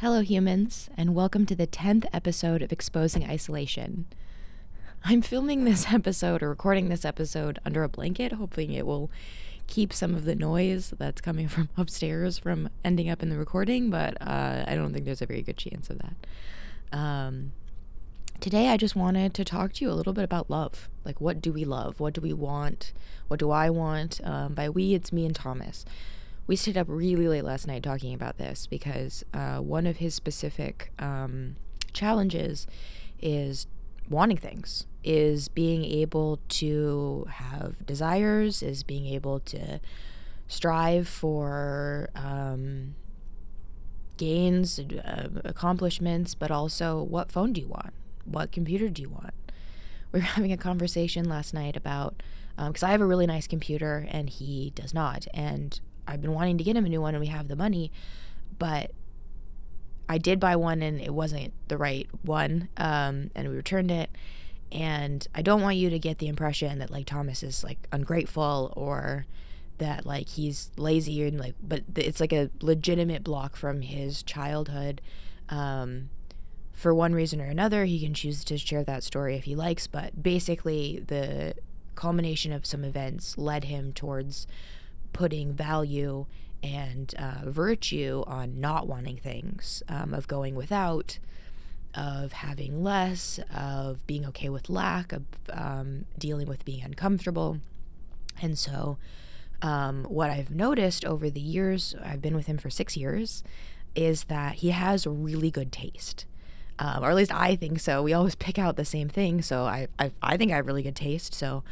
Hello, humans, and welcome to the 10th episode of Exposing Isolation. I'm filming this episode or recording this episode under a blanket, hoping it will keep some of the noise that's coming from upstairs from ending up in the recording, but uh, I don't think there's a very good chance of that. Um, today, I just wanted to talk to you a little bit about love. Like, what do we love? What do we want? What do I want? Um, by we, it's me and Thomas we stayed up really late last night talking about this because uh, one of his specific um, challenges is wanting things, is being able to have desires, is being able to strive for um, gains, uh, accomplishments, but also what phone do you want? What computer do you want? We were having a conversation last night about because um, I have a really nice computer and he does not, and I've been wanting to get him a new one and we have the money, but I did buy one and it wasn't the right one. Um, and we returned it. And I don't want you to get the impression that like Thomas is like ungrateful or that like he's lazy and like, but it's like a legitimate block from his childhood. Um, for one reason or another, he can choose to share that story if he likes, but basically, the culmination of some events led him towards putting value and uh, virtue on not wanting things, um, of going without, of having less, of being okay with lack, of um, dealing with being uncomfortable. And so, um, what I've noticed over the years, I've been with him for six years, is that he has really good taste. Um, or at least I think so. We always pick out the same thing, so I, I, I think I have really good taste. So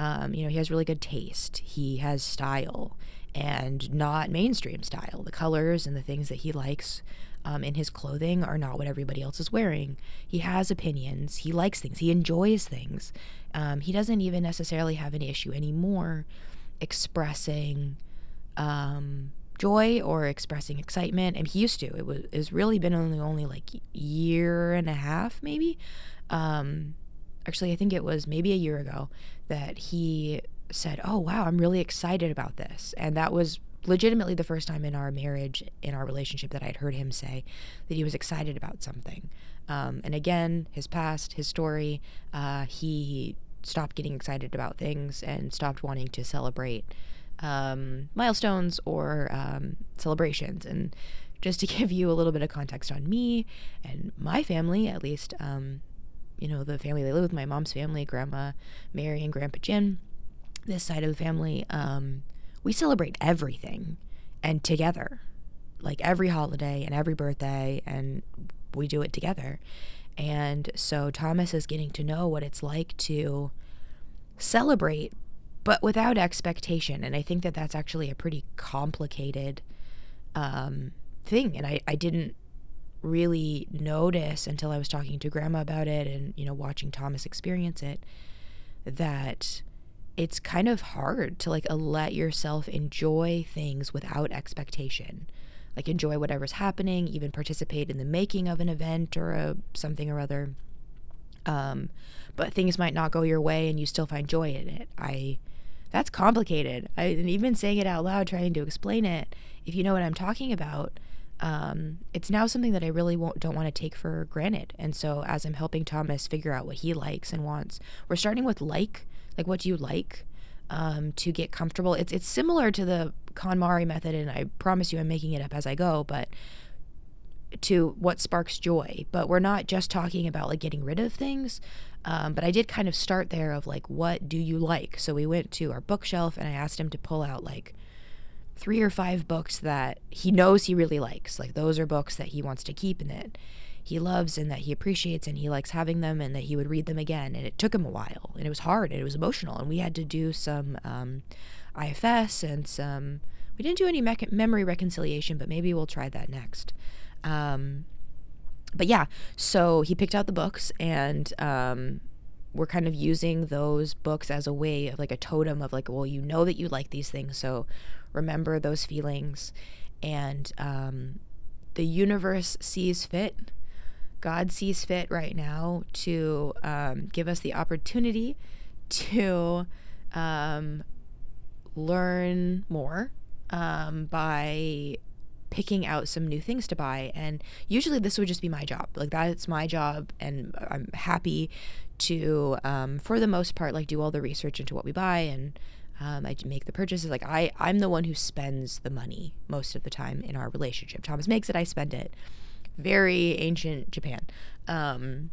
um, you know, he has really good taste. He has style and not mainstream style. The colors and the things that he likes um, in his clothing are not what everybody else is wearing. He has opinions. He likes things. He enjoys things. Um, he doesn't even necessarily have an issue anymore expressing um, joy or expressing excitement. And he used to. It was it's really been only only like year and a half maybe. Actually, I think it was maybe a year ago that he said, Oh, wow, I'm really excited about this. And that was legitimately the first time in our marriage, in our relationship, that I'd heard him say that he was excited about something. Um, and again, his past, his story, uh, he stopped getting excited about things and stopped wanting to celebrate um, milestones or um, celebrations. And just to give you a little bit of context on me and my family, at least, um, you know, the family they live with, my mom's family, Grandma Mary and Grandpa Jim, this side of the family, um, we celebrate everything and together, like every holiday and every birthday, and we do it together. And so Thomas is getting to know what it's like to celebrate, but without expectation. And I think that that's actually a pretty complicated um, thing. And I, I didn't really notice until I was talking to grandma about it and, you know, watching Thomas experience it that it's kind of hard to like let yourself enjoy things without expectation. Like enjoy whatever's happening, even participate in the making of an event or a something or other. Um, but things might not go your way and you still find joy in it. I that's complicated. I and even saying it out loud, trying to explain it, if you know what I'm talking about, um, it's now something that I really don't want to take for granted. And so, as I'm helping Thomas figure out what he likes and wants, we're starting with like, like what do you like, um, to get comfortable. It's it's similar to the KonMari method, and I promise you, I'm making it up as I go, but to what sparks joy. But we're not just talking about like getting rid of things. Um, but I did kind of start there of like, what do you like? So we went to our bookshelf, and I asked him to pull out like three or five books that he knows he really likes. Like those are books that he wants to keep and that he loves and that he appreciates and he likes having them and that he would read them again. And it took him a while and it was hard and it was emotional. And we had to do some um, IFS and some, we didn't do any me- memory reconsolidation, but maybe we'll try that next. Um, but yeah, so he picked out the books and um, we're kind of using those books as a way of like a totem of like, well, you know that you like these things, so remember those feelings. And um, the universe sees fit, God sees fit right now to um, give us the opportunity to um, learn more um, by picking out some new things to buy. And usually this would just be my job. Like that's my job. And I'm happy to, um, for the most part, like do all the research into what we buy and um, I make the purchases. Like I, I'm the one who spends the money most of the time in our relationship. Thomas makes it, I spend it. Very ancient Japan. Um,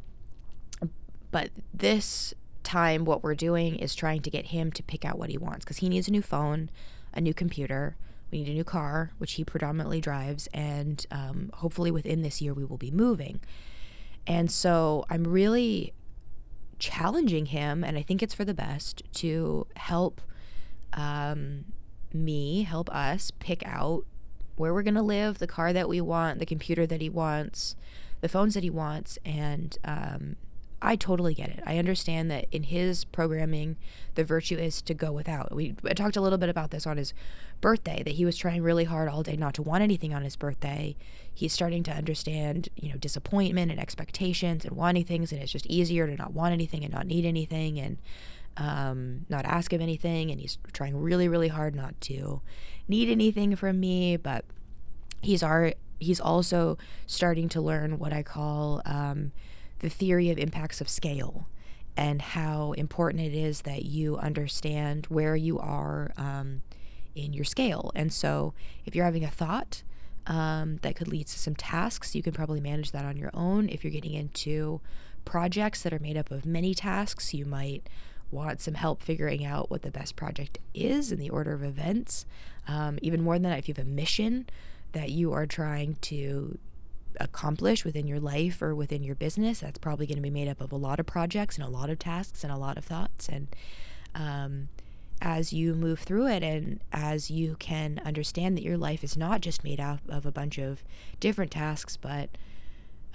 but this time, what we're doing is trying to get him to pick out what he wants because he needs a new phone, a new computer. We need a new car, which he predominantly drives, and um, hopefully within this year we will be moving. And so I'm really challenging him, and I think it's for the best to help um, me, help us pick out where we're going to live, the car that we want, the computer that he wants, the phones that he wants, and um, I totally get it. I understand that in his programming, the virtue is to go without. We I talked a little bit about this on his birthday that he was trying really hard all day not to want anything on his birthday. He's starting to understand, you know, disappointment and expectations and wanting things, and it's just easier to not want anything and not need anything and um, not ask him anything. And he's trying really, really hard not to need anything from me, but he's our he's also starting to learn what I call um, the theory of impacts of scale and how important it is that you understand where you are um, in your scale. And so, if you're having a thought um, that could lead to some tasks, you can probably manage that on your own. If you're getting into projects that are made up of many tasks, you might want some help figuring out what the best project is in the order of events. Um, even more than that, if you have a mission that you are trying to accomplish within your life or within your business, that's probably going to be made up of a lot of projects and a lot of tasks and a lot of thoughts. And um, as you move through it, and as you can understand that your life is not just made up of a bunch of different tasks, but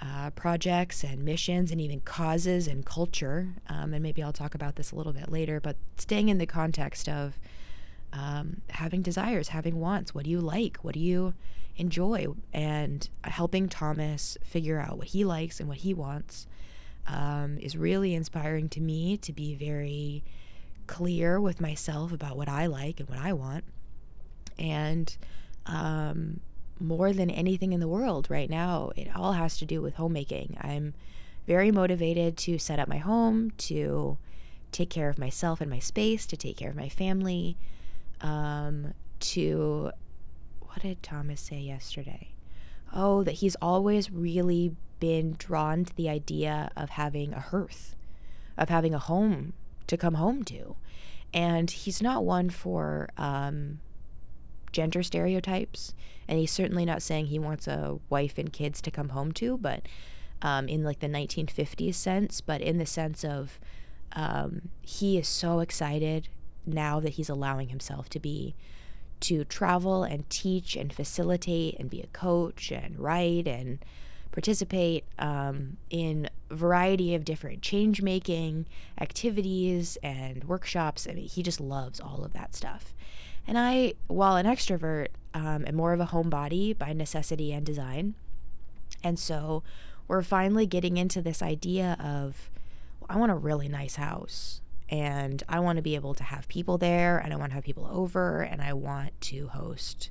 uh, projects and missions and even causes and culture. Um, and maybe I'll talk about this a little bit later, but staying in the context of um, having desires, having wants. What do you like? What do you enjoy? And helping Thomas figure out what he likes and what he wants um, is really inspiring to me to be very clear with myself about what I like and what I want. And um, more than anything in the world right now, it all has to do with homemaking. I'm very motivated to set up my home, to take care of myself and my space, to take care of my family, um, to what did Thomas say yesterday? Oh, that he's always really been drawn to the idea of having a hearth, of having a home to come home to. And he's not one for um, gender stereotypes. And he's certainly not saying he wants a wife and kids to come home to, but um, in like the 1950s sense, but in the sense of um, he is so excited now that he's allowing himself to be to travel and teach and facilitate and be a coach and write and participate um, in a variety of different change making activities and workshops. I mean, he just loves all of that stuff. And I, while an extrovert, um, am more of a homebody by necessity and design. And so we're finally getting into this idea of I want a really nice house and I want to be able to have people there and I want to have people over and I want to host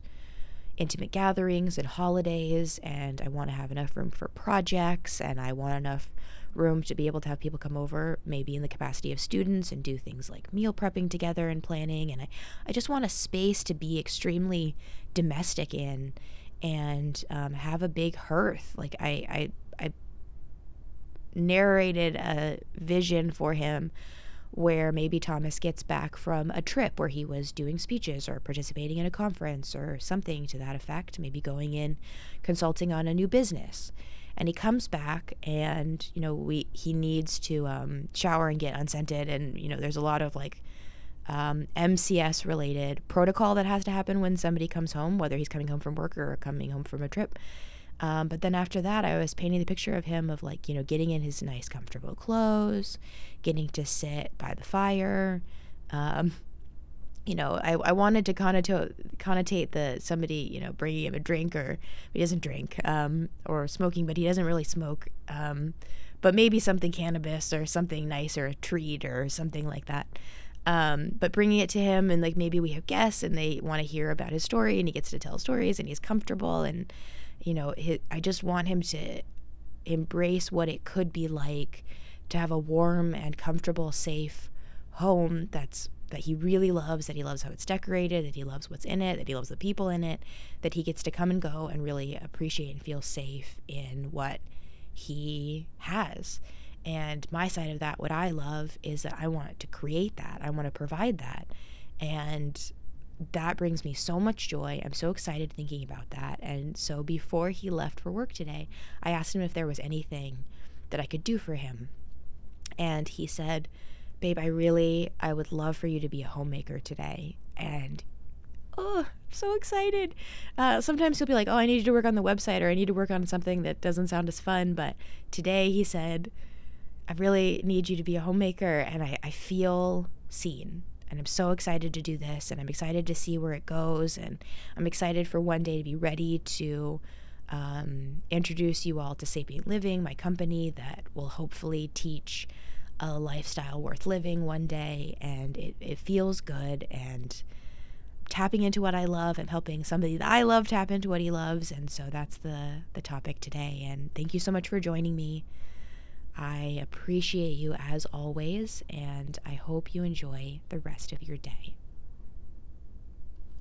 intimate gatherings and holidays and I want to have enough room for projects and I want enough room to be able to have people come over maybe in the capacity of students and do things like meal prepping together and planning and I, I just want a space to be extremely domestic in and um, have a big hearth. Like I, I I narrated a vision for him where maybe Thomas gets back from a trip where he was doing speeches or participating in a conference or something to that effect, maybe going in consulting on a new business. And he comes back and, you know, we he needs to um, shower and get unscented and, you know, there's a lot of like um, MCS related protocol that has to happen when somebody comes home, whether he's coming home from work or coming home from a trip. Um, but then after that, I was painting the picture of him of like, you know, getting in his nice, comfortable clothes, getting to sit by the fire. Um, you know, I, I wanted to connotate, connotate the somebody, you know, bringing him a drink or he doesn't drink um, or smoking, but he doesn't really smoke. Um, but maybe something cannabis or something nice or a treat or something like that. Um, but bringing it to him and like maybe we have guests and they want to hear about his story and he gets to tell stories and he's comfortable and you know his, I just want him to embrace what it could be like to have a warm and comfortable, safe home that's that he really loves, that he loves how it's decorated, that he loves what's in it, that he loves the people in it, that he gets to come and go and really appreciate and feel safe in what he has. And my side of that, what I love is that I want to create that. I want to provide that. And that brings me so much joy. I'm so excited thinking about that. And so before he left for work today, I asked him if there was anything that I could do for him. And he said, "Babe, I really I would love for you to be a homemaker today." And oh, so excited. Uh, sometimes he'll be like, "Oh, I need you to work on the website or I need to work on something that doesn't sound as fun." But today he said, I really need you to be a homemaker and I, I feel seen. And I'm so excited to do this and I'm excited to see where it goes. And I'm excited for one day to be ready to um, introduce you all to Sapient Living, my company that will hopefully teach a lifestyle worth living one day. And it, it feels good and tapping into what I love and helping somebody that I love tap into what he loves. And so that's the, the topic today. And thank you so much for joining me. I appreciate you as always, and I hope you enjoy the rest of your day.